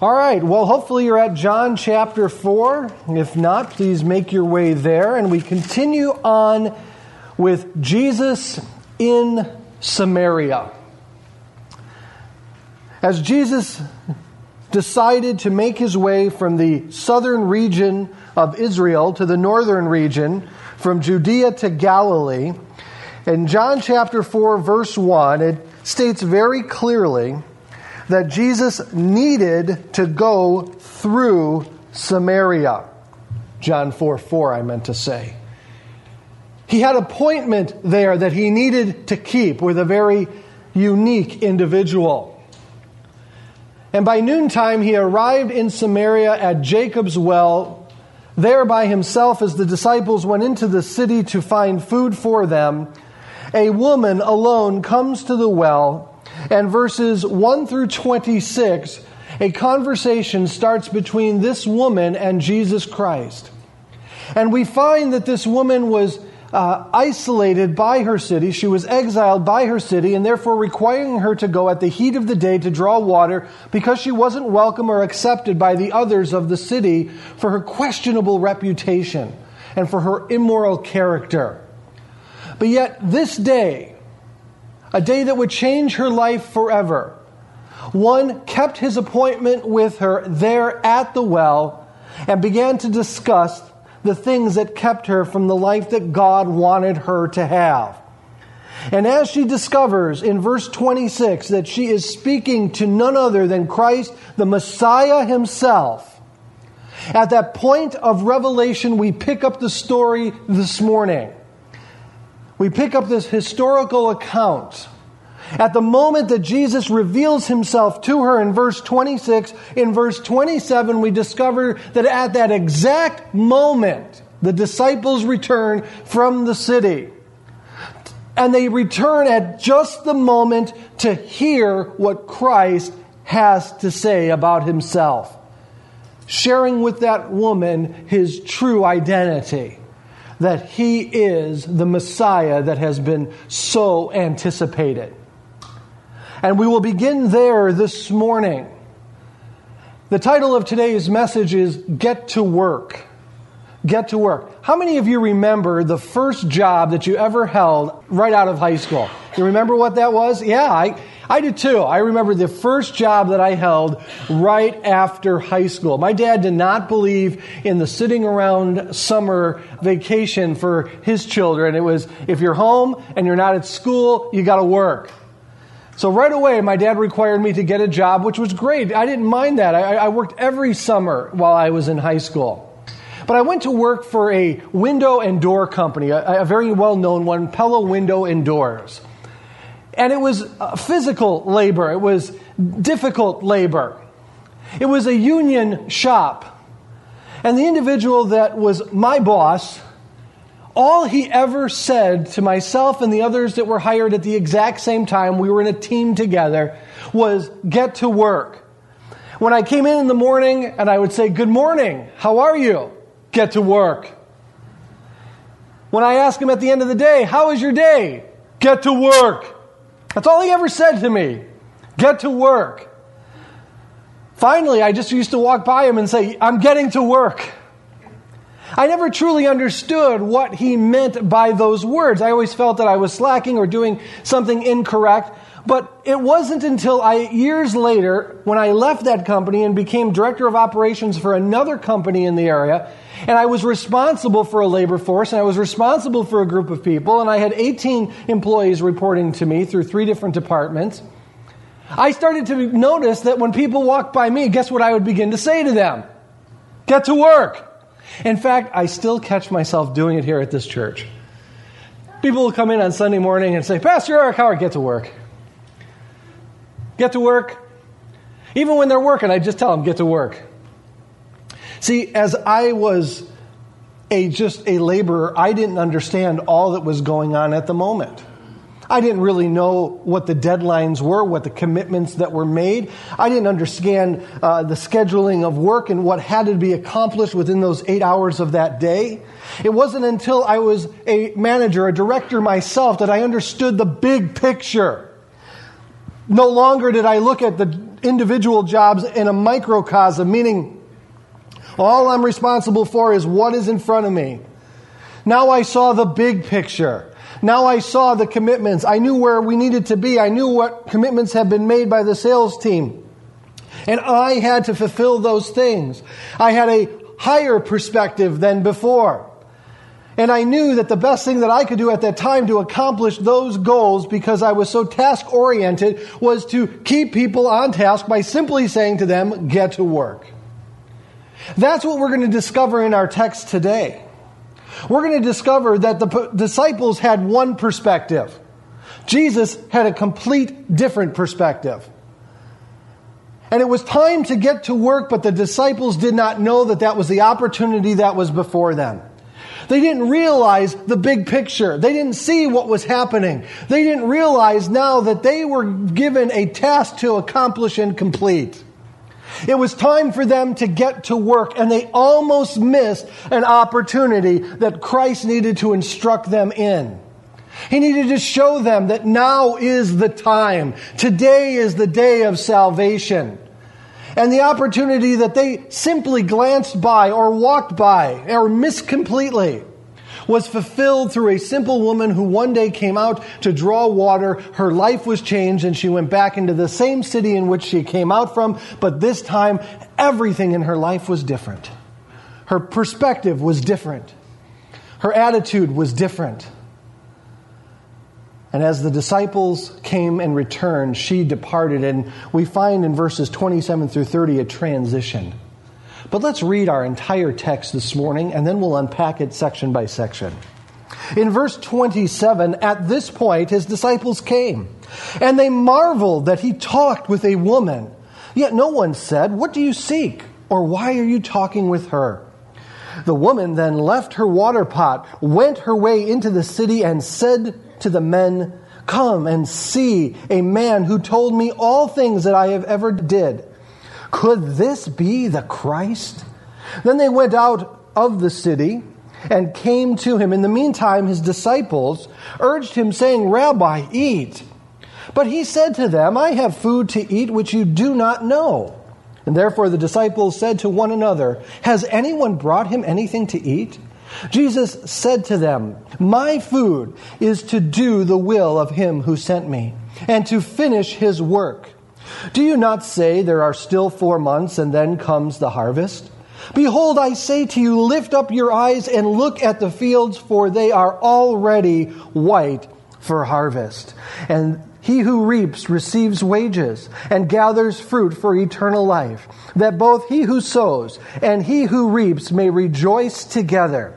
All right, well, hopefully you're at John chapter 4. If not, please make your way there. And we continue on with Jesus in Samaria. As Jesus decided to make his way from the southern region of Israel to the northern region, from Judea to Galilee, in John chapter 4, verse 1, it states very clearly that Jesus needed to go through Samaria. John 4 4, I meant to say. He had appointment there that he needed to keep with a very unique individual. And by noontime, he arrived in Samaria at Jacob's well, there by himself as the disciples went into the city to find food for them. A woman alone comes to the well, and verses 1 through 26, a conversation starts between this woman and Jesus Christ. And we find that this woman was uh, isolated by her city. She was exiled by her city, and therefore requiring her to go at the heat of the day to draw water because she wasn't welcome or accepted by the others of the city for her questionable reputation and for her immoral character. But yet, this day, a day that would change her life forever, one kept his appointment with her there at the well and began to discuss the things that kept her from the life that God wanted her to have. And as she discovers in verse 26 that she is speaking to none other than Christ, the Messiah himself, at that point of revelation, we pick up the story this morning. We pick up this historical account at the moment that Jesus reveals himself to her in verse 26, in verse 27, we discover that at that exact moment, the disciples return from the city. And they return at just the moment to hear what Christ has to say about himself, sharing with that woman his true identity that he is the Messiah that has been so anticipated. And we will begin there this morning. The title of today's message is Get to Work. Get to Work. How many of you remember the first job that you ever held right out of high school? You remember what that was? Yeah, I, I do too. I remember the first job that I held right after high school. My dad did not believe in the sitting around summer vacation for his children. It was if you're home and you're not at school, you got to work. So right away, my dad required me to get a job, which was great. I didn't mind that. I, I worked every summer while I was in high school. But I went to work for a window and door company, a, a very well known one, Pella Window and Doors. And it was uh, physical labor, it was difficult labor. It was a union shop. And the individual that was my boss all he ever said to myself and the others that were hired at the exact same time, we were in a team together, was get to work. When I came in in the morning and I would say, Good morning, how are you? Get to work. When I asked him at the end of the day, How was your day? Get to work. That's all he ever said to me. Get to work. Finally, I just used to walk by him and say, I'm getting to work. I never truly understood what he meant by those words. I always felt that I was slacking or doing something incorrect. But it wasn't until I, years later, when I left that company and became director of operations for another company in the area, and I was responsible for a labor force, and I was responsible for a group of people, and I had 18 employees reporting to me through three different departments. I started to notice that when people walked by me, guess what I would begin to say to them? Get to work. In fact, I still catch myself doing it here at this church. People will come in on Sunday morning and say, Pastor Eric Howard, get to work. Get to work. Even when they're working, I just tell them, get to work. See, as I was a just a laborer, I didn't understand all that was going on at the moment. I didn't really know what the deadlines were, what the commitments that were made. I didn't understand uh, the scheduling of work and what had to be accomplished within those eight hours of that day. It wasn't until I was a manager, a director myself, that I understood the big picture. No longer did I look at the individual jobs in a microcosm, meaning all I'm responsible for is what is in front of me. Now I saw the big picture. Now I saw the commitments. I knew where we needed to be. I knew what commitments had been made by the sales team. And I had to fulfill those things. I had a higher perspective than before. And I knew that the best thing that I could do at that time to accomplish those goals, because I was so task oriented, was to keep people on task by simply saying to them, get to work. That's what we're going to discover in our text today. We're going to discover that the disciples had one perspective. Jesus had a complete different perspective. And it was time to get to work, but the disciples did not know that that was the opportunity that was before them. They didn't realize the big picture. They didn't see what was happening. They didn't realize now that they were given a task to accomplish and complete. It was time for them to get to work, and they almost missed an opportunity that Christ needed to instruct them in. He needed to show them that now is the time. Today is the day of salvation and the opportunity that they simply glanced by or walked by or missed completely was fulfilled through a simple woman who one day came out to draw water. Her life was changed and she went back into the same city in which she came out from, but this time everything in her life was different. Her perspective was different. Her attitude was different. And as the disciples came and returned, she departed. And we find in verses 27 through 30 a transition. But let's read our entire text this morning, and then we'll unpack it section by section. In verse 27, at this point, his disciples came, and they marveled that he talked with a woman. Yet no one said, What do you seek? Or why are you talking with her? The woman then left her water pot, went her way into the city, and said to the men, Come and see a man who told me all things that I have ever did. Could this be the Christ? Then they went out of the city and came to him. In the meantime, his disciples urged him, saying, Rabbi, eat. But he said to them, I have food to eat which you do not know. And therefore the disciples said to one another, Has anyone brought him anything to eat? Jesus said to them, My food is to do the will of him who sent me, and to finish his work. Do you not say there are still four months, and then comes the harvest? Behold, I say to you, lift up your eyes and look at the fields, for they are already white for harvest. And he who reaps receives wages and gathers fruit for eternal life, that both he who sows and he who reaps may rejoice together.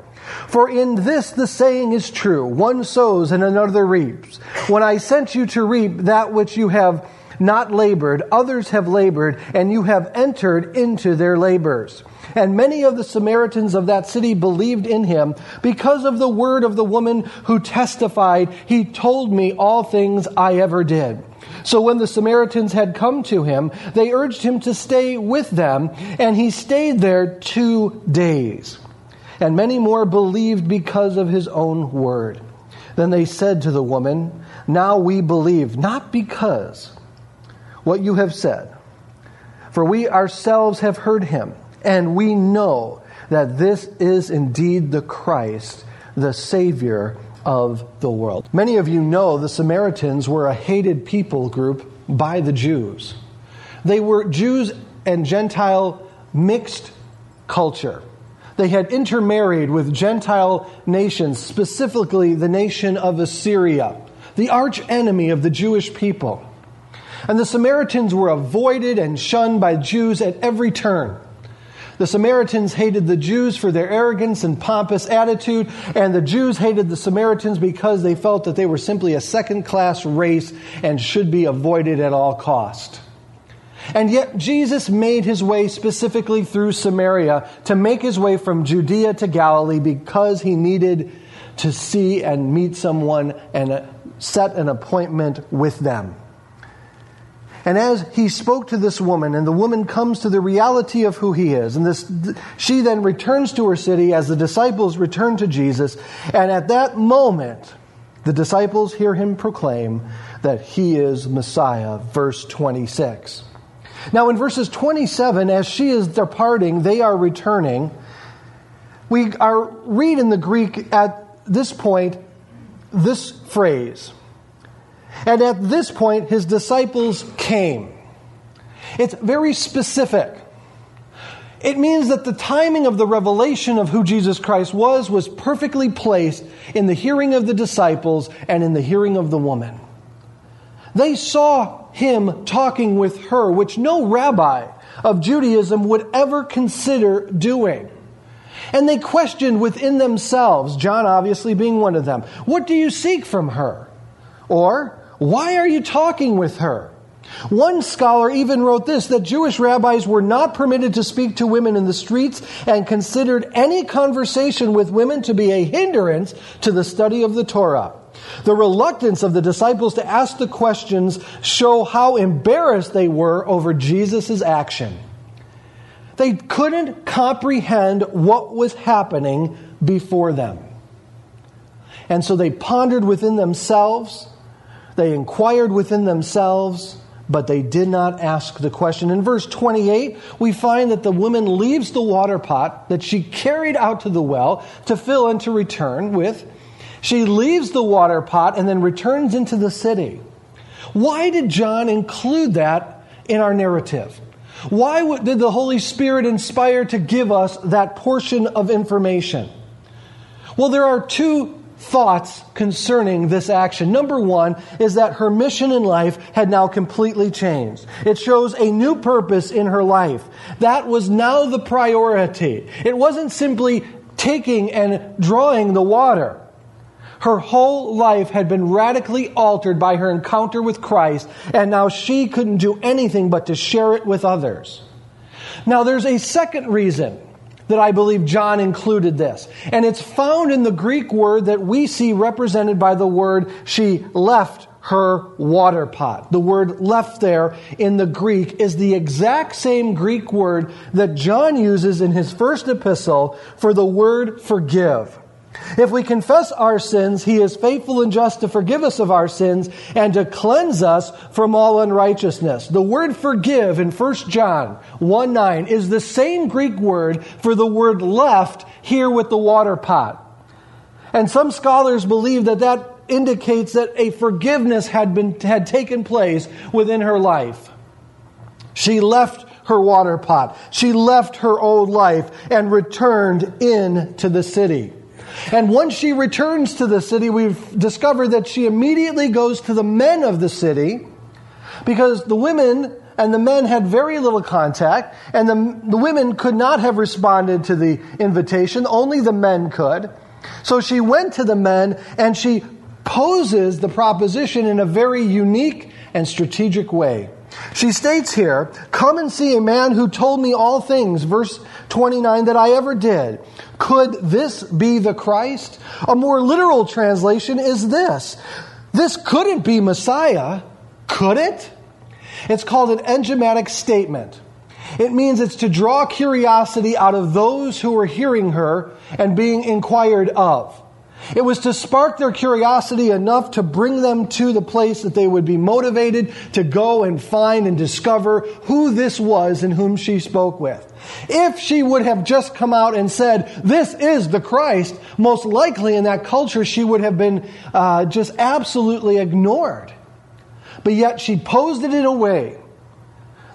For in this the saying is true one sows and another reaps. When I sent you to reap that which you have not labored, others have labored, and you have entered into their labors. And many of the Samaritans of that city believed in him because of the word of the woman who testified, He told me all things I ever did. So when the Samaritans had come to him, they urged him to stay with them, and he stayed there two days and many more believed because of his own word. Then they said to the woman, Now we believe, not because what you have said, for we ourselves have heard him, and we know that this is indeed the Christ, the Savior of the world. Many of you know the Samaritans were a hated people group by the Jews. They were Jews and Gentile mixed culture. They had intermarried with Gentile nations, specifically the nation of Assyria, the arch enemy of the Jewish people. And the Samaritans were avoided and shunned by Jews at every turn. The Samaritans hated the Jews for their arrogance and pompous attitude, and the Jews hated the Samaritans because they felt that they were simply a second class race and should be avoided at all cost. And yet, Jesus made his way specifically through Samaria to make his way from Judea to Galilee because he needed to see and meet someone and set an appointment with them. And as he spoke to this woman, and the woman comes to the reality of who he is, and this, she then returns to her city as the disciples return to Jesus. And at that moment, the disciples hear him proclaim that he is Messiah, verse 26. Now, in verses 27, as she is departing, they are returning. We are read in the Greek at this point this phrase. And at this point, his disciples came. It's very specific. It means that the timing of the revelation of who Jesus Christ was was perfectly placed in the hearing of the disciples and in the hearing of the woman. They saw him talking with her, which no rabbi of Judaism would ever consider doing. And they questioned within themselves, John obviously being one of them, What do you seek from her? Or, Why are you talking with her? One scholar even wrote this that Jewish rabbis were not permitted to speak to women in the streets and considered any conversation with women to be a hindrance to the study of the Torah. The reluctance of the disciples to ask the questions show how embarrassed they were over Jesus' action. They couldn't comprehend what was happening before them. And so they pondered within themselves, they inquired within themselves, but they did not ask the question. In verse 28, we find that the woman leaves the water pot that she carried out to the well to fill and to return with. She leaves the water pot and then returns into the city. Why did John include that in our narrative? Why did the Holy Spirit inspire to give us that portion of information? Well, there are two thoughts concerning this action. Number one is that her mission in life had now completely changed. It shows a new purpose in her life. That was now the priority. It wasn't simply taking and drawing the water. Her whole life had been radically altered by her encounter with Christ, and now she couldn't do anything but to share it with others. Now, there's a second reason that I believe John included this. And it's found in the Greek word that we see represented by the word she left her water pot. The word left there in the Greek is the exact same Greek word that John uses in his first epistle for the word forgive. If we confess our sins, he is faithful and just to forgive us of our sins and to cleanse us from all unrighteousness. The word forgive in 1 John 1 9 is the same Greek word for the word left here with the water pot. And some scholars believe that that indicates that a forgiveness had been had taken place within her life. She left her water pot. She left her old life and returned into the city. And once she returns to the city, we've discovered that she immediately goes to the men of the city because the women and the men had very little contact, and the, the women could not have responded to the invitation. Only the men could. So she went to the men and she poses the proposition in a very unique and strategic way. She states here, Come and see a man who told me all things, verse 29, that I ever did. Could this be the Christ? A more literal translation is this This couldn't be Messiah, could it? It's called an enigmatic statement. It means it's to draw curiosity out of those who are hearing her and being inquired of. It was to spark their curiosity enough to bring them to the place that they would be motivated to go and find and discover who this was and whom she spoke with. If she would have just come out and said, This is the Christ, most likely in that culture she would have been uh, just absolutely ignored. But yet she posed it in a way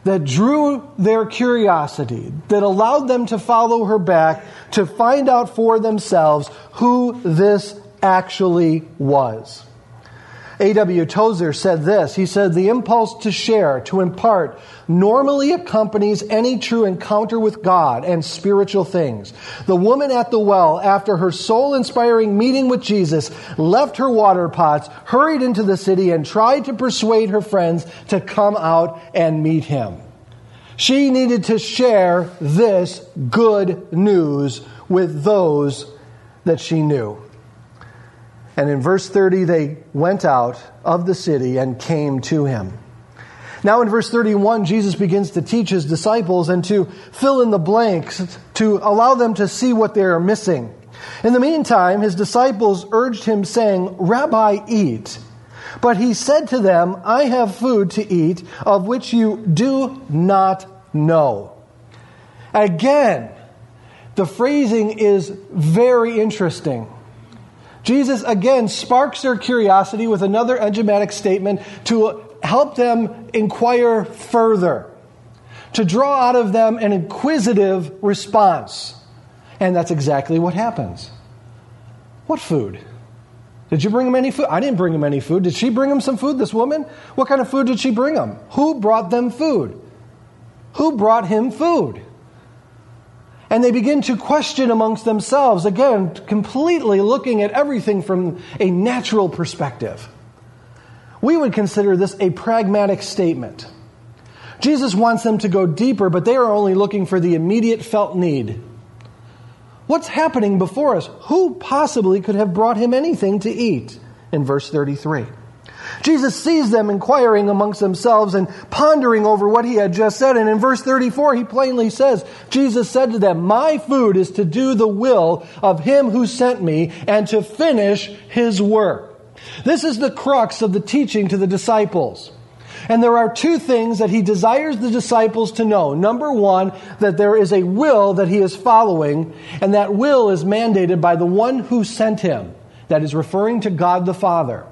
that drew their curiosity, that allowed them to follow her back to find out for themselves who this actually was. A.W. Tozer said this. He said, The impulse to share, to impart, normally accompanies any true encounter with God and spiritual things. The woman at the well, after her soul inspiring meeting with Jesus, left her water pots, hurried into the city, and tried to persuade her friends to come out and meet him. She needed to share this good news with those that she knew. And in verse 30, they went out of the city and came to him. Now, in verse 31, Jesus begins to teach his disciples and to fill in the blanks, to allow them to see what they are missing. In the meantime, his disciples urged him, saying, Rabbi, eat. But he said to them, I have food to eat of which you do not know. Again, the phrasing is very interesting. Jesus again sparks their curiosity with another enigmatic statement to help them inquire further, to draw out of them an inquisitive response. And that's exactly what happens. What food? Did you bring him any food? I didn't bring him any food. Did she bring him some food, this woman? What kind of food did she bring him? Who brought them food? Who brought him food? And they begin to question amongst themselves, again, completely looking at everything from a natural perspective. We would consider this a pragmatic statement. Jesus wants them to go deeper, but they are only looking for the immediate felt need. What's happening before us? Who possibly could have brought him anything to eat? In verse 33. Jesus sees them inquiring amongst themselves and pondering over what he had just said. And in verse 34, he plainly says, Jesus said to them, My food is to do the will of him who sent me and to finish his work. This is the crux of the teaching to the disciples. And there are two things that he desires the disciples to know. Number one, that there is a will that he is following, and that will is mandated by the one who sent him. That is referring to God the Father.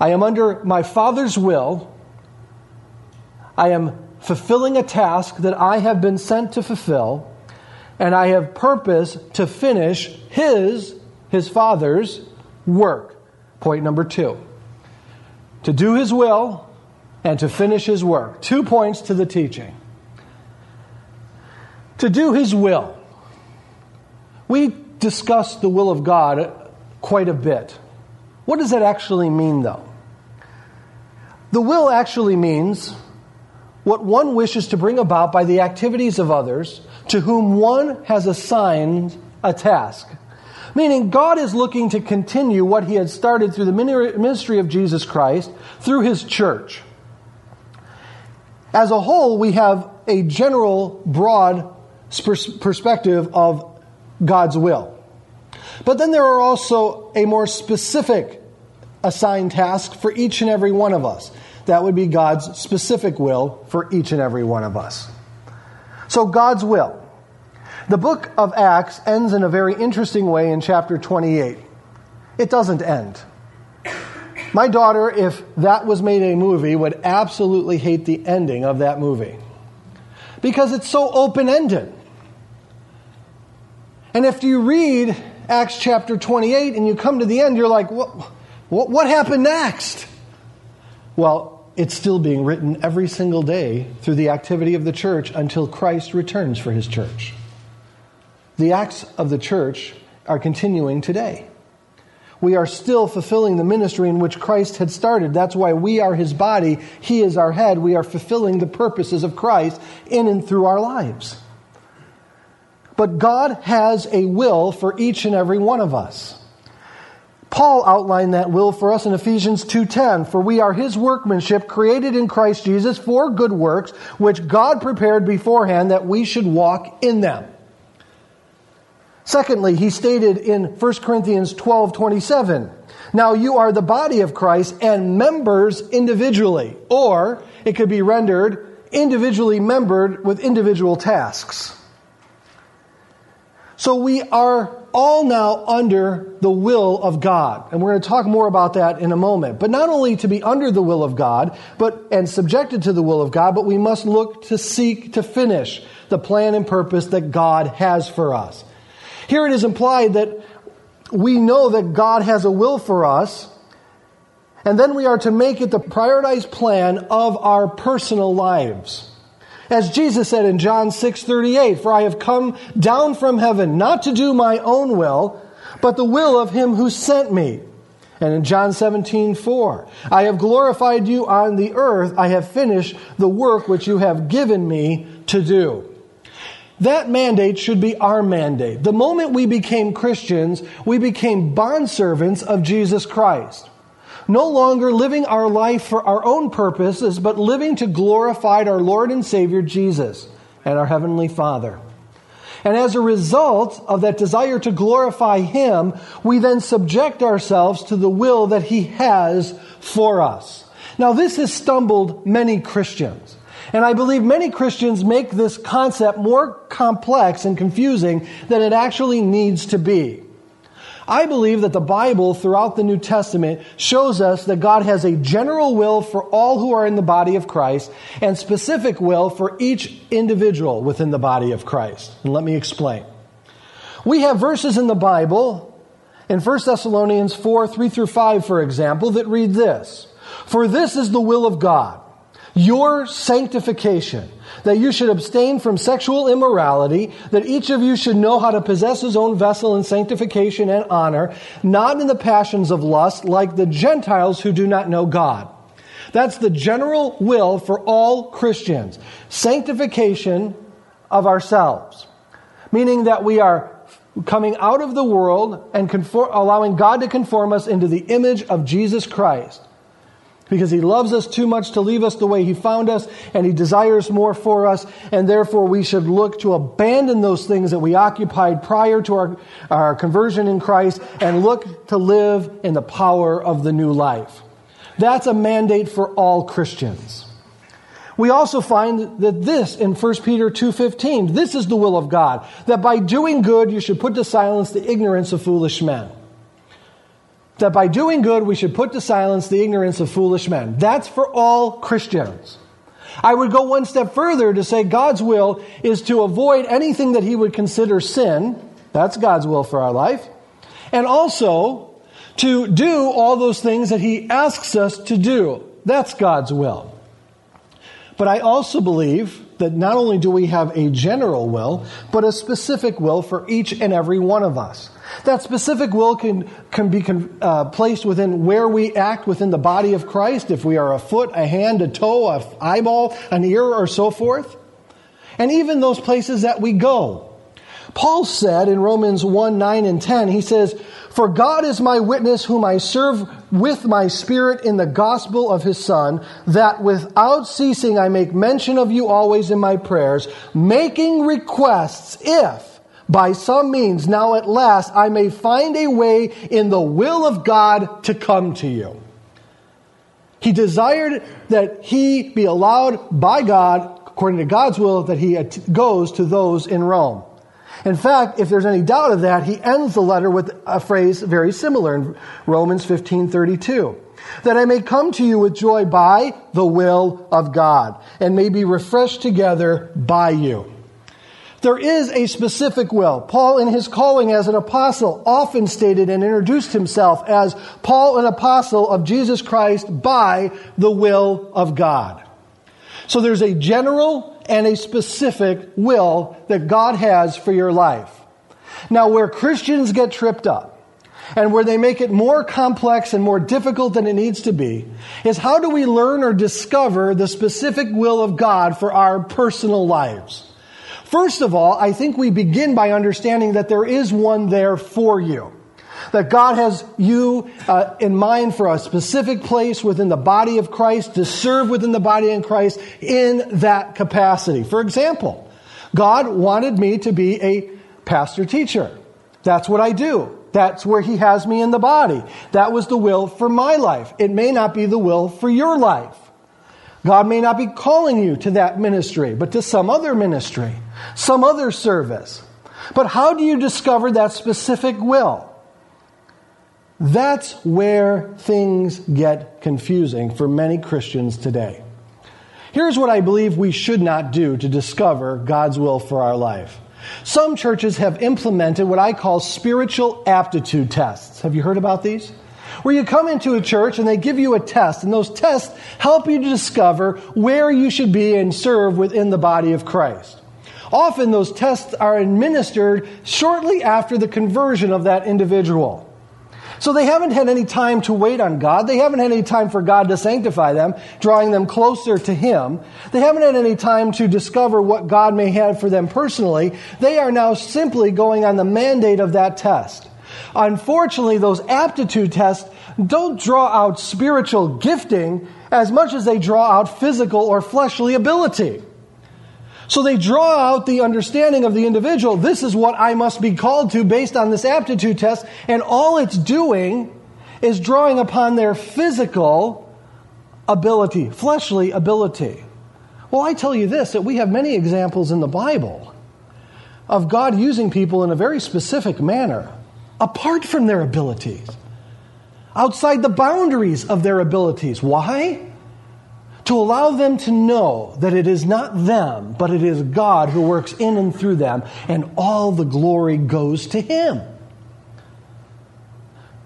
I am under my Father's will. I am fulfilling a task that I have been sent to fulfill, and I have purpose to finish his, his Father's work. Point number two to do his will and to finish his work. Two points to the teaching. To do his will. We discussed the will of God quite a bit. What does that actually mean, though? The will actually means what one wishes to bring about by the activities of others to whom one has assigned a task. Meaning, God is looking to continue what He had started through the ministry of Jesus Christ through His church. As a whole, we have a general, broad perspective of God's will. But then there are also a more specific assigned task for each and every one of us. That would be God's specific will for each and every one of us. So, God's will. The book of Acts ends in a very interesting way in chapter 28. It doesn't end. My daughter, if that was made a movie, would absolutely hate the ending of that movie because it's so open ended. And if you read Acts chapter 28 and you come to the end, you're like, what, what, what happened next? Well, it's still being written every single day through the activity of the church until Christ returns for his church. The acts of the church are continuing today. We are still fulfilling the ministry in which Christ had started. That's why we are his body, he is our head. We are fulfilling the purposes of Christ in and through our lives. But God has a will for each and every one of us. Paul outlined that will for us in Ephesians 2:10, for we are his workmanship created in Christ Jesus for good works which God prepared beforehand that we should walk in them. Secondly, he stated in 1 Corinthians 12:27, Now you are the body of Christ and members individually. Or it could be rendered individually membered with individual tasks. So we are all now under the will of God. And we're going to talk more about that in a moment. But not only to be under the will of God, but and subjected to the will of God, but we must look to seek to finish the plan and purpose that God has for us. Here it is implied that we know that God has a will for us, and then we are to make it the prioritized plan of our personal lives. As Jesus said in John 6:38, "For I have come down from heaven not to do my own will, but the will of him who sent me." And in John 17, 4, I have glorified you on the earth. I have finished the work which you have given me to do. That mandate should be our mandate. The moment we became Christians, we became bondservants of Jesus Christ. No longer living our life for our own purposes, but living to glorify our Lord and Savior Jesus and our Heavenly Father. And as a result of that desire to glorify Him, we then subject ourselves to the will that He has for us. Now, this has stumbled many Christians. And I believe many Christians make this concept more complex and confusing than it actually needs to be. I believe that the Bible throughout the New Testament shows us that God has a general will for all who are in the body of Christ and specific will for each individual within the body of Christ. And let me explain. We have verses in the Bible in 1 Thessalonians 4, 3 through 5, for example, that read this. For this is the will of God, your sanctification that you should abstain from sexual immorality, that each of you should know how to possess his own vessel in sanctification and honor, not in the passions of lust, like the Gentiles who do not know God. That's the general will for all Christians. Sanctification of ourselves. Meaning that we are coming out of the world and conform, allowing God to conform us into the image of Jesus Christ because he loves us too much to leave us the way he found us and he desires more for us and therefore we should look to abandon those things that we occupied prior to our, our conversion in christ and look to live in the power of the new life. That's a mandate for all christians. We also find that this in 1 peter 2.15 this is the will of god that by doing good you should put to silence the ignorance of foolish men that by doing good we should put to silence the ignorance of foolish men. That's for all Christians. I would go one step further to say God's will is to avoid anything that he would consider sin. That's God's will for our life. And also to do all those things that he asks us to do. That's God's will. But I also believe that not only do we have a general will, but a specific will for each and every one of us. That specific will can, can be uh, placed within where we act within the body of Christ, if we are a foot, a hand, a toe, an eyeball, an ear, or so forth. And even those places that we go. Paul said in Romans 1 9 and 10, he says, For God is my witness, whom I serve with my spirit in the gospel of his Son, that without ceasing I make mention of you always in my prayers, making requests if by some means now at last I may find a way in the will of God to come to you. He desired that he be allowed by God, according to God's will, that he goes to those in Rome. In fact, if there's any doubt of that, he ends the letter with a phrase very similar in Romans 15:32. That I may come to you with joy by the will of God and may be refreshed together by you. There is a specific will. Paul, in his calling as an apostle, often stated and introduced himself as Paul, an apostle of Jesus Christ by the will of God. So there's a general and a specific will that God has for your life. Now, where Christians get tripped up, and where they make it more complex and more difficult than it needs to be is how do we learn or discover the specific will of God for our personal lives? First of all, I think we begin by understanding that there is one there for you. That God has you uh, in mind for a specific place within the body of Christ to serve within the body of Christ in that capacity. For example, God wanted me to be a pastor teacher. That's what I do. That's where He has me in the body. That was the will for my life. It may not be the will for your life. God may not be calling you to that ministry, but to some other ministry, some other service. But how do you discover that specific will? That's where things get confusing for many Christians today. Here's what I believe we should not do to discover God's will for our life. Some churches have implemented what I call spiritual aptitude tests. Have you heard about these? where you come into a church and they give you a test, and those tests help you to discover where you should be and serve within the body of Christ. Often those tests are administered shortly after the conversion of that individual. So they haven't had any time to wait on God. They haven't had any time for God to sanctify them, drawing them closer to Him. They haven't had any time to discover what God may have for them personally. They are now simply going on the mandate of that test. Unfortunately, those aptitude tests don't draw out spiritual gifting as much as they draw out physical or fleshly ability. So they draw out the understanding of the individual. This is what I must be called to based on this aptitude test. And all it's doing is drawing upon their physical ability, fleshly ability. Well, I tell you this that we have many examples in the Bible of God using people in a very specific manner, apart from their abilities, outside the boundaries of their abilities. Why? To allow them to know that it is not them, but it is God who works in and through them, and all the glory goes to Him.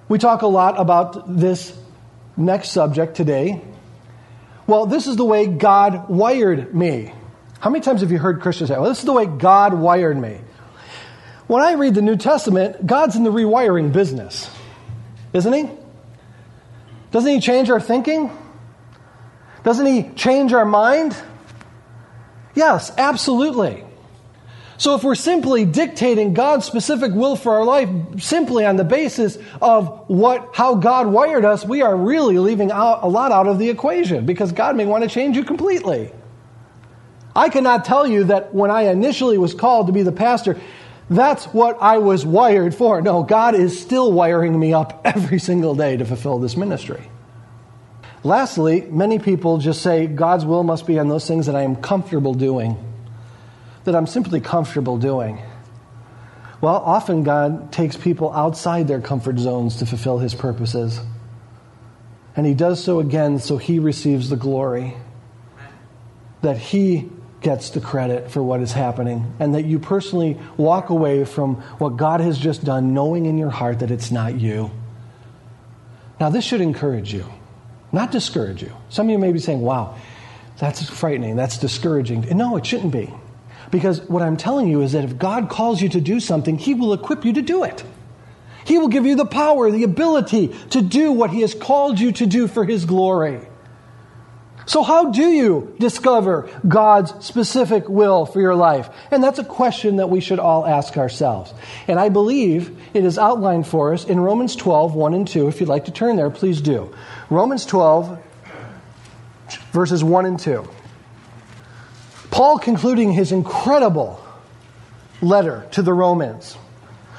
We talk a lot about this next subject today. Well, this is the way God wired me. How many times have you heard Christians say, well, this is the way God wired me? When I read the New Testament, God's in the rewiring business, isn't He? Doesn't He change our thinking? Doesn't He change our mind? Yes, absolutely. So if we're simply dictating God's specific will for our life simply on the basis of what how God wired us, we are really leaving out a lot out of the equation because God may want to change you completely. I cannot tell you that when I initially was called to be the pastor, that's what I was wired for. No, God is still wiring me up every single day to fulfill this ministry. Lastly, many people just say God's will must be on those things that I am comfortable doing, that I'm simply comfortable doing. Well, often God takes people outside their comfort zones to fulfill his purposes. And he does so again so he receives the glory, that he gets the credit for what is happening, and that you personally walk away from what God has just done, knowing in your heart that it's not you. Now, this should encourage you not discourage you. Some of you may be saying, wow, that's frightening, that's discouraging. And no, it shouldn't be. Because what I'm telling you is that if God calls you to do something, He will equip you to do it. He will give you the power, the ability to do what He has called you to do for His glory. So, how do you discover God's specific will for your life? And that's a question that we should all ask ourselves. And I believe it is outlined for us in Romans 12, 1 and 2. If you'd like to turn there, please do. Romans 12, verses 1 and 2. Paul concluding his incredible letter to the Romans,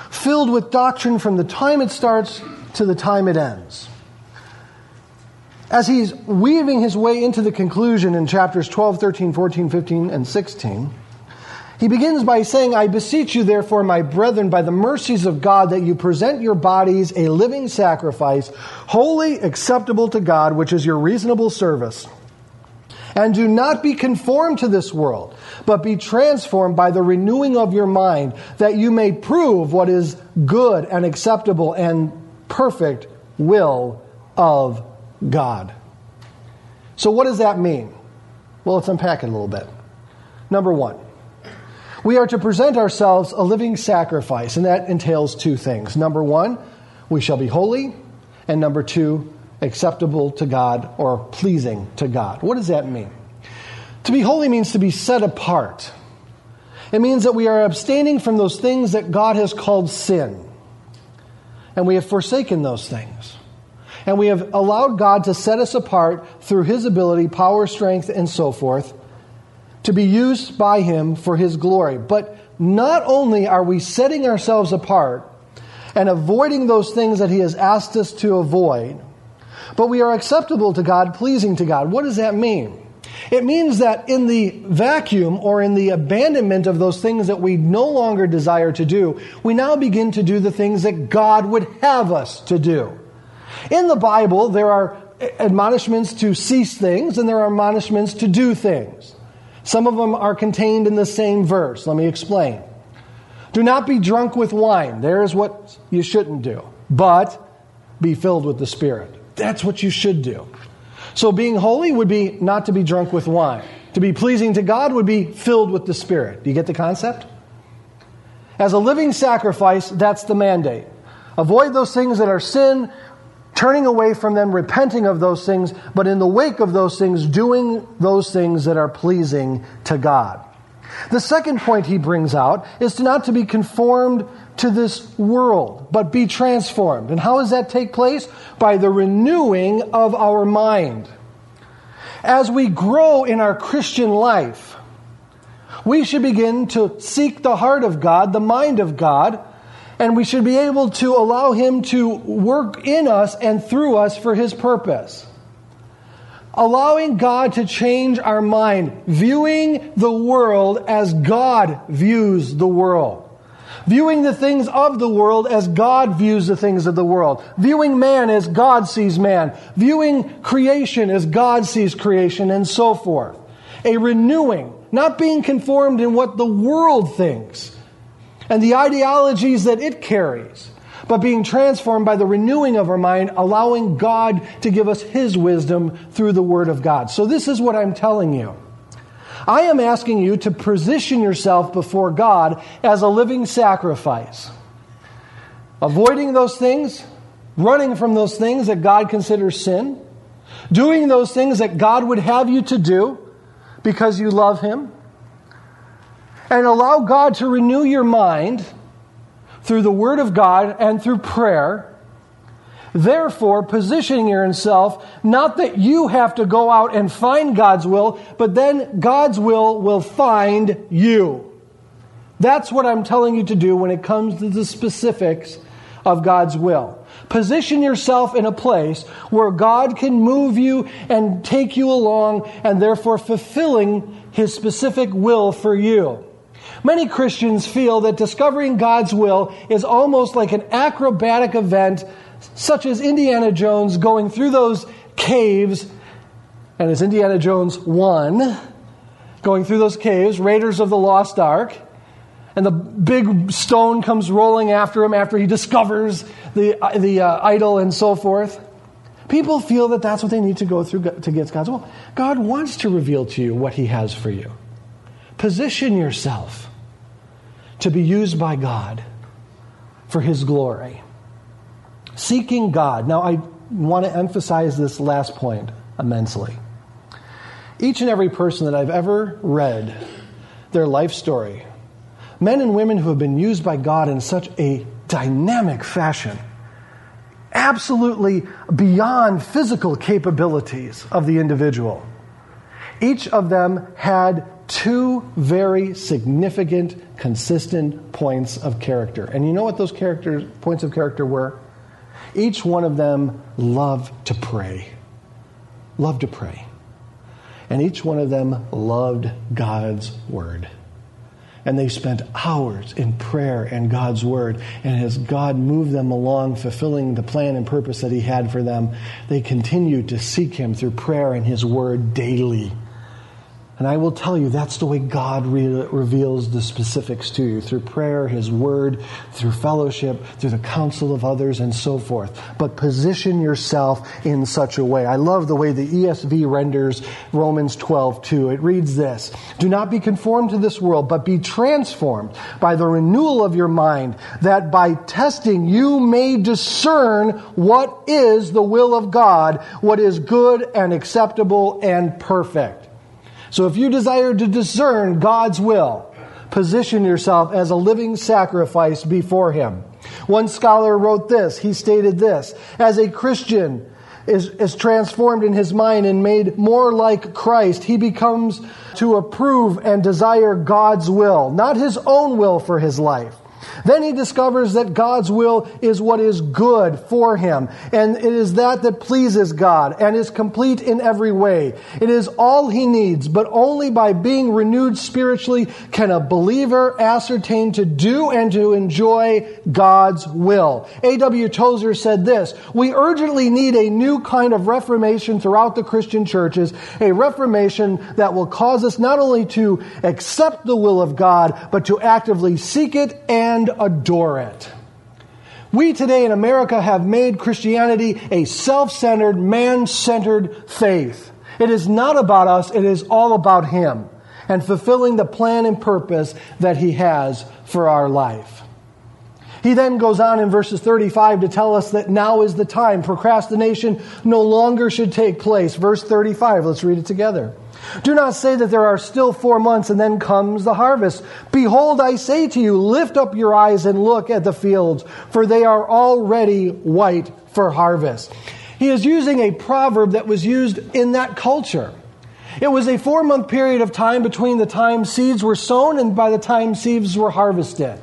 filled with doctrine from the time it starts to the time it ends as he's weaving his way into the conclusion in chapters 12, 13, 14, 15, and 16, he begins by saying, I beseech you, therefore, my brethren, by the mercies of God, that you present your bodies a living sacrifice, holy acceptable to God, which is your reasonable service. And do not be conformed to this world, but be transformed by the renewing of your mind, that you may prove what is good and acceptable and perfect will of God. So, what does that mean? Well, let's unpack it a little bit. Number one, we are to present ourselves a living sacrifice, and that entails two things. Number one, we shall be holy, and number two, acceptable to God or pleasing to God. What does that mean? To be holy means to be set apart. It means that we are abstaining from those things that God has called sin, and we have forsaken those things and we have allowed God to set us apart through His ability, power, strength, and so forth, to be used by Him for His glory. But not only are we setting ourselves apart and avoiding those things that He has asked us to avoid, but we are acceptable to God, pleasing to God. What does that mean? It means that in the vacuum or in the abandonment of those things that we no longer desire to do, we now begin to do the things that God would have us to do. In the Bible, there are admonishments to cease things and there are admonishments to do things. Some of them are contained in the same verse. Let me explain. Do not be drunk with wine. There's what you shouldn't do. But be filled with the Spirit. That's what you should do. So being holy would be not to be drunk with wine. To be pleasing to God would be filled with the Spirit. Do you get the concept? As a living sacrifice, that's the mandate. Avoid those things that are sin, turning away from them, repenting of those things, but in the wake of those things, doing those things that are pleasing to God. The second point he brings out is to not to be conformed to this world, but be transformed. And how does that take place? By the renewing of our mind. As we grow in our Christian life, We should begin to seek the heart of God, the mind of God, and we should be able to allow Him to work in us and through us for His purpose. Allowing God to change our mind, viewing the world as God views the world. Viewing the things of the world as God views the things of the world. Viewing man as God sees man. Viewing creation as God sees creation, and so forth. A renewing, not being conformed in what the world thinks and the ideologies that it carries, but being transformed by the renewing of our mind, allowing God to give us His wisdom through the Word of God. So, this is what I'm telling you. I am asking you to position yourself before God as a living sacrifice, avoiding those things, running from those things that God considers sin, doing those things that God would have you to do because you love Him, and allow God to renew your mind through the Word of God and through prayer Therefore, positioning yourself, not that you have to go out and find God's will, but then God's will will find you. That's what I'm telling you to do when it comes to the specifics of God's will. Position yourself in a place where God can move you and take you along and therefore fulfilling His specific will for you. Many Christians feel that discovering God's will is almost like an acrobatic event such as Indiana Jones going through those caves, and as Indiana Jones 1, going through those caves, Raiders of the Lost Ark, and the big stone comes rolling after him after he discovers the, the uh, idol and so forth. People feel that that's what they need to go through to get God's will. God wants to reveal to you what He has for you. Position yourself to be used by God for His glory. Seeking God. Now, I want to emphasize this last point immensely. Each and every person that I've ever read their life story, men and women who have been used by God in such a dynamic fashion, absolutely beyond physical capabilities of the individual, each of them had two very significant, consistent points of character. And you know what those characters, points of character were? Each one of them loved to pray. Loved to pray. And each one of them loved God's word. And they spent hours in prayer and God's word. And as God moved them along, fulfilling the plan and purpose that He had for them, they continued to seek Him through prayer and His word daily. And I will tell you, that's the way God re- reveals the specifics to you through prayer, His Word, through fellowship, through the counsel of others, and so forth. But position yourself in such a way. I love the way the ESV renders Romans 12, 2. It reads this Do not be conformed to this world, but be transformed by the renewal of your mind, that by testing you may discern what is the will of God, what is good and acceptable and perfect. So if you desire to discern God's will, position yourself as a living sacrifice before Him. One scholar wrote this. He stated this. As a Christian is, is transformed in his mind and made more like Christ, he becomes to approve and desire God's will, not his own will for his life. Then he discovers that God's will is what is good for him, and it is that that pleases God and is complete in every way. It is all he needs, but only by being renewed spiritually can a believer ascertain to do and to enjoy God's will. A.W. Tozer said this We urgently need a new kind of reformation throughout the Christian churches, a reformation that will cause us not only to accept the will of God, but to actively seek it and adore it. We today in America have made Christianity a self centered, man centered faith. It is not about us, it is all about Him and fulfilling the plan and purpose that He has for our life. He then goes on in verses 35 to tell us that now is the time. Procrastination no longer should take place. Verse 35, let's read it together. Do not say that there are still four months and then comes the harvest. Behold, I say to you, lift up your eyes and look at the fields, for they are already white for harvest. He is using a proverb that was used in that culture. It was a four month period of time between the time seeds were sown and by the time seeds were harvested.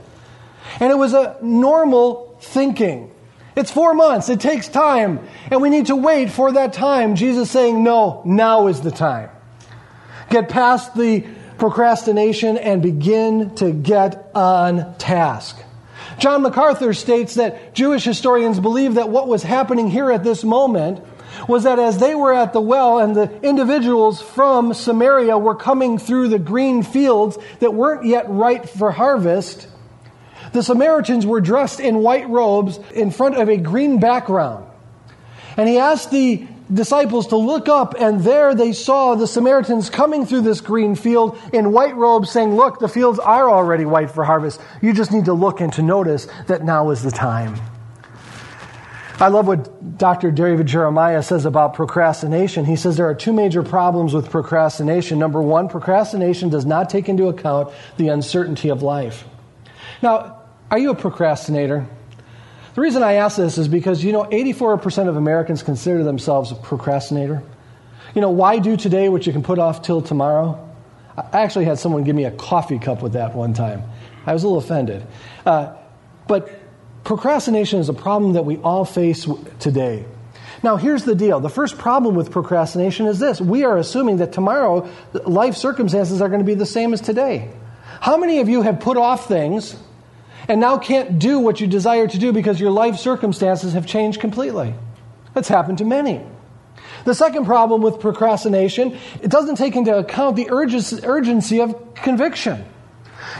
And it was a normal thinking. It's four months. It takes time. And we need to wait for that time. Jesus saying, no, now is the time. Get past the procrastination and begin to get on task. John MacArthur states that Jewish historians believe that what was happening here at this moment was that as they were at the well and the individuals from Samaria were coming through the green fields that weren't yet ripe for harvest, the Samaritans were dressed in white robes in front of a green background. And he asked the disciples to look up, and there they saw the Samaritans coming through this green field in white robes, saying, Look, the fields are already white for harvest. You just need to look and to notice that now is the time. I love what Dr. David Jeremiah says about procrastination. He says there are two major problems with procrastination. Number one, procrastination does not take into account the uncertainty of life. Now, are you a procrastinator? The reason I ask this is because, you know, 84% of Americans consider themselves a procrastinator. You know, why do today what you can put off till tomorrow? I actually had someone give me a coffee cup with that one time. I was a little offended. Uh, but procrastination is a problem that we all face today. Now, here's the deal. The first problem with procrastination is this we are assuming that tomorrow life circumstances are going to be the same as today. How many of you have put off things and now can't do what you desire to do because your life circumstances have changed completely. That's happened to many. The second problem with procrastination, it doesn't take into account the urgency of conviction.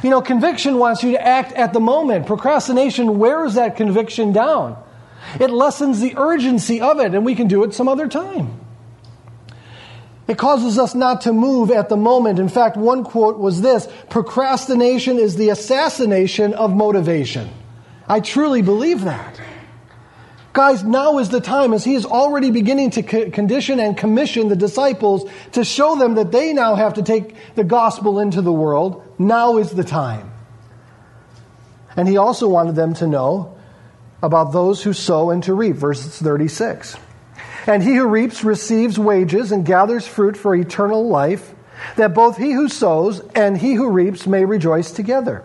You know, conviction wants you to act at the moment. Procrastination wears that conviction down. It lessens the urgency of it, and we can do it some other time. It causes us not to move at the moment. In fact, one quote was this procrastination is the assassination of motivation. I truly believe that. Guys, now is the time as he is already beginning to condition and commission the disciples to show them that they now have to take the gospel into the world. Now is the time. And he also wanted them to know about those who sow and to reap, verses 36. And he who reaps receives wages and gathers fruit for eternal life, that both he who sows and he who reaps may rejoice together.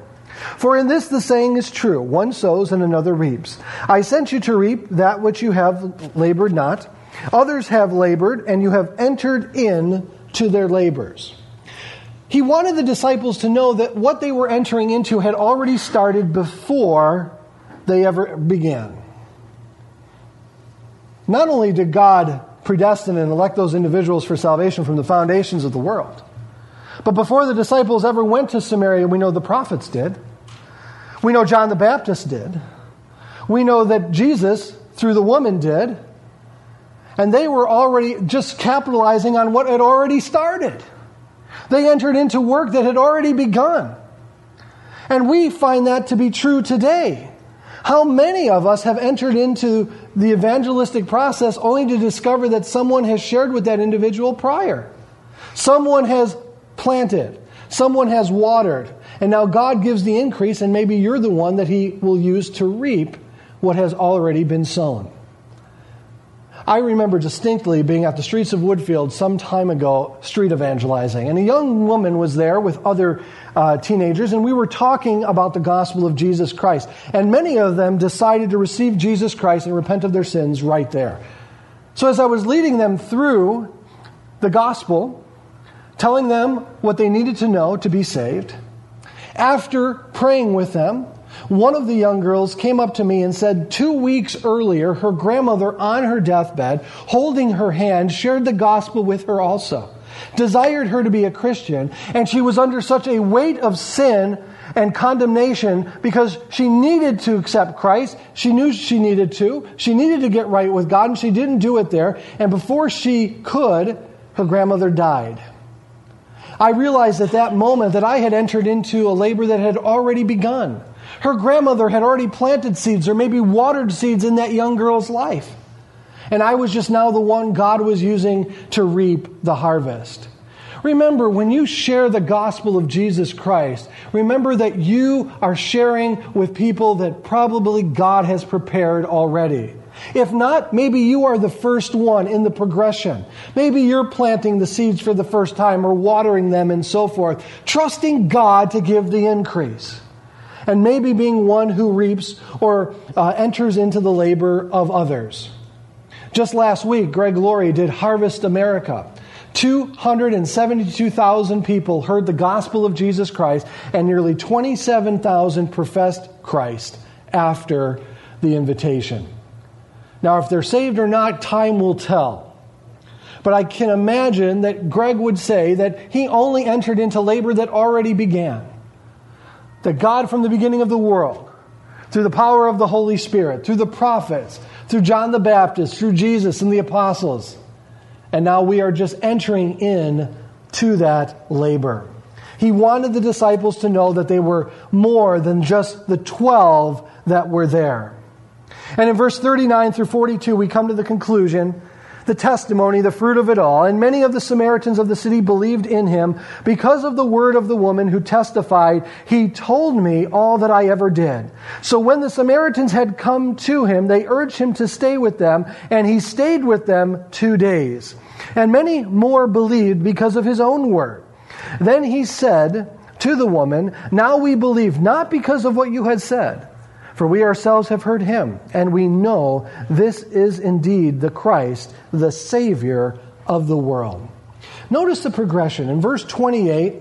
For in this the saying is true one sows and another reaps. I sent you to reap that which you have labored not. Others have labored, and you have entered in to their labors. He wanted the disciples to know that what they were entering into had already started before they ever began. Not only did God predestine and elect those individuals for salvation from the foundations of the world, but before the disciples ever went to Samaria, we know the prophets did. We know John the Baptist did. We know that Jesus, through the woman, did. And they were already just capitalizing on what had already started. They entered into work that had already begun. And we find that to be true today. How many of us have entered into the evangelistic process only to discover that someone has shared with that individual prior? Someone has planted, someone has watered, and now God gives the increase, and maybe you're the one that He will use to reap what has already been sown. I remember distinctly being at the streets of Woodfield some time ago, street evangelizing, and a young woman was there with other uh, teenagers, and we were talking about the gospel of Jesus Christ. And many of them decided to receive Jesus Christ and repent of their sins right there. So, as I was leading them through the gospel, telling them what they needed to know to be saved, after praying with them, one of the young girls came up to me and said two weeks earlier, her grandmother on her deathbed, holding her hand, shared the gospel with her also, desired her to be a Christian, and she was under such a weight of sin and condemnation because she needed to accept Christ. She knew she needed to. She needed to get right with God, and she didn't do it there. And before she could, her grandmother died. I realized at that moment that I had entered into a labor that had already begun. Her grandmother had already planted seeds or maybe watered seeds in that young girl's life. And I was just now the one God was using to reap the harvest. Remember, when you share the gospel of Jesus Christ, remember that you are sharing with people that probably God has prepared already. If not, maybe you are the first one in the progression. Maybe you're planting the seeds for the first time or watering them and so forth, trusting God to give the increase. And maybe being one who reaps or uh, enters into the labor of others. Just last week, Greg Laurie did Harvest America. 272,000 people heard the gospel of Jesus Christ, and nearly 27,000 professed Christ after the invitation. Now, if they're saved or not, time will tell. But I can imagine that Greg would say that he only entered into labor that already began. That God, from the beginning of the world, through the power of the Holy Spirit, through the prophets, through John the Baptist, through Jesus and the apostles, and now we are just entering in to that labor. He wanted the disciples to know that they were more than just the 12 that were there. And in verse 39 through 42, we come to the conclusion the testimony, the fruit of it all. And many of the Samaritans of the city believed in him because of the word of the woman who testified, He told me all that I ever did. So when the Samaritans had come to him, they urged him to stay with them, and he stayed with them two days. And many more believed because of his own word. Then he said to the woman, Now we believe, not because of what you had said for we ourselves have heard him, and we know this is indeed the Christ, the Savior of the world. Notice the progression. In verse 28,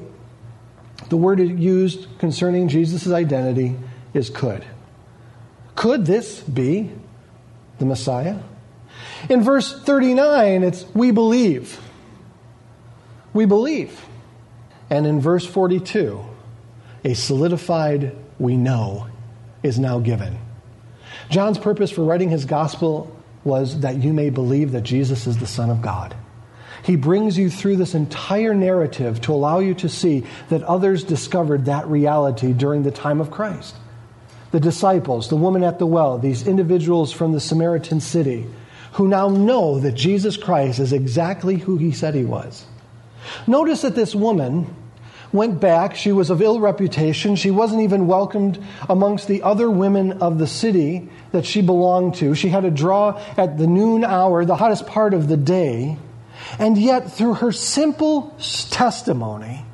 the word used concerning Jesus' identity is could. Could this be the Messiah? In verse 39, it's we believe. We believe. And in verse 42, a solidified we know is now given. John's purpose for writing his gospel was that you may believe that Jesus is the Son of God. He brings you through this entire narrative to allow you to see that others discovered that reality during the time of Christ. The disciples, the woman at the well, these individuals from the Samaritan city who now know that Jesus Christ is exactly who he said he was. Notice that this woman went back. She was of ill reputation. She wasn't even welcomed amongst the other women of the city that she belonged to. She had to draw at the noon hour, the hottest part of the day. And yet, through her simple testimony,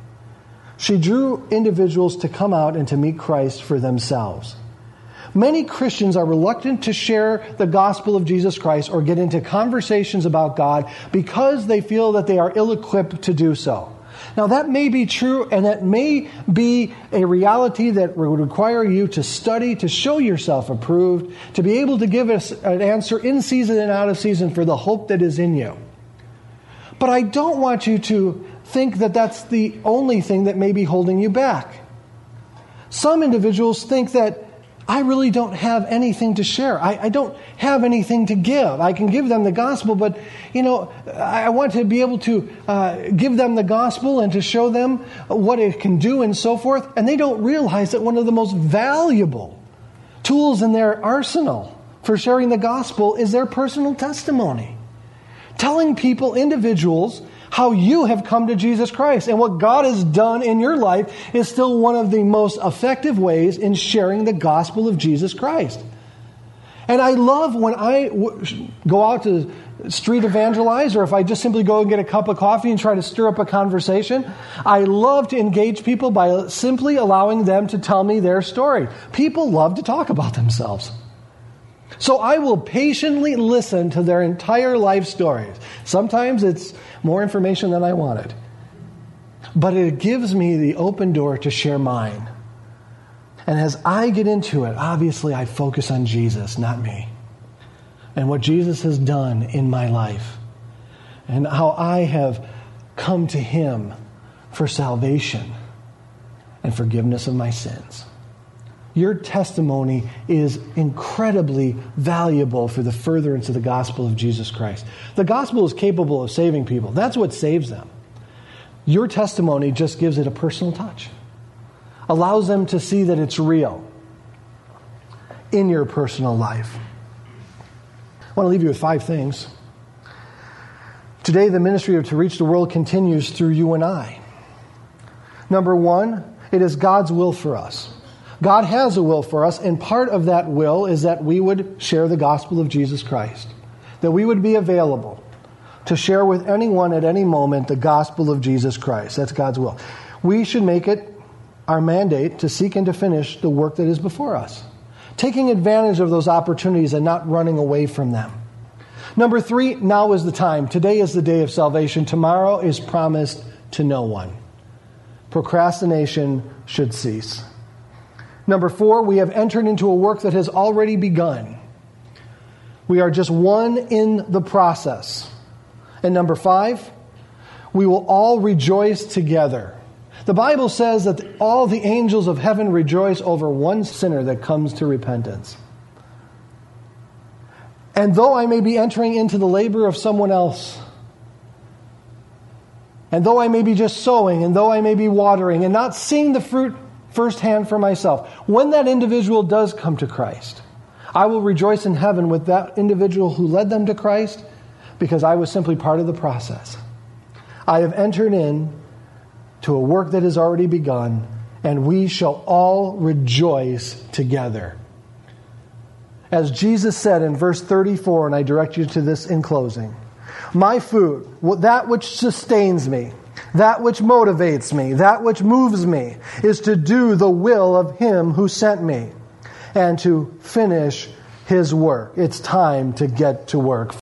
she drew individuals to come out and to meet Christ for themselves. Many Christians are reluctant to share the gospel of Jesus Christ or get into conversations about God because they feel that they are ill equipped to do so. Now, that may be true, and that may be a reality that would require you to study, to show yourself approved, to be able to give us an answer in season and out of season for the hope that is in you. But I don't want you to think that that's the only thing that may be holding you back. Some individuals think that I really don't have anything to share. I, I, don't have anything to give. I can give them the gospel, but, you know, I want to be able to uh, give them the gospel and to show them what it can do and so forth. And they don't realize that one of the most valuable tools in their arsenal for sharing the gospel is their personal testimony. Telling people, individuals, how you have come to Jesus Christ. And what God has done in your life is still one of the most effective ways in sharing the gospel of Jesus Christ. And I love when I w- go out to street evangelize or if I just simply go and get a cup of coffee and try to stir up a conversation. I love to engage people by simply allowing them to tell me their story. People love to talk about themselves. So I will patiently listen to their entire life stories. Sometimes it's more information than I wanted. But it gives me the open door to share mine. And as I get into it, obviously I focus on Jesus, not me. And what Jesus has done in my life. And how I have come to Him for salvation and forgiveness of my sins your testimony is incredibly valuable for the furtherance of the gospel of Jesus Christ. The gospel is capable of saving people, that's what saves them. Your testimony just gives it a personal touch, allows them to see that it's real in your personal life. I want to leave you with five things. Today, the ministry of To Reach the World continues through you and I. Number one, it is God's will for us God has a will for us, and part of that will is that we would share the gospel of Jesus Christ, that we would be available to share with anyone at any moment the gospel of Jesus Christ. That's God's will. We should make it our mandate to seek and to finish the work that is before us, taking advantage of those opportunities and not running away from them. Number three, now is the time. Today is the day of salvation. Tomorrow is promised to no one. Procrastination should cease. Number four, we have entered into a work that has already begun. We are just one in the process. And number five, we will all rejoice together. The Bible says that all the angels of heaven rejoice over one sinner that comes to repentance. And though I may be entering into the labor of someone else, and though I may be just sowing, and though I may be watering, and not seeing the fruit firsthand for myself, when that individual does come to Christ, I will rejoice in heaven with that individual who led them to Christ because I was simply part of the process. I have entered in to a work that has already begun, and we shall all rejoice together. As Jesus said in verse 34, and I direct you to this in closing My food, that which sustains me, that which motivates me, that which moves me, is to do the will of Him who sent me and to finish His work. It's time to get to work.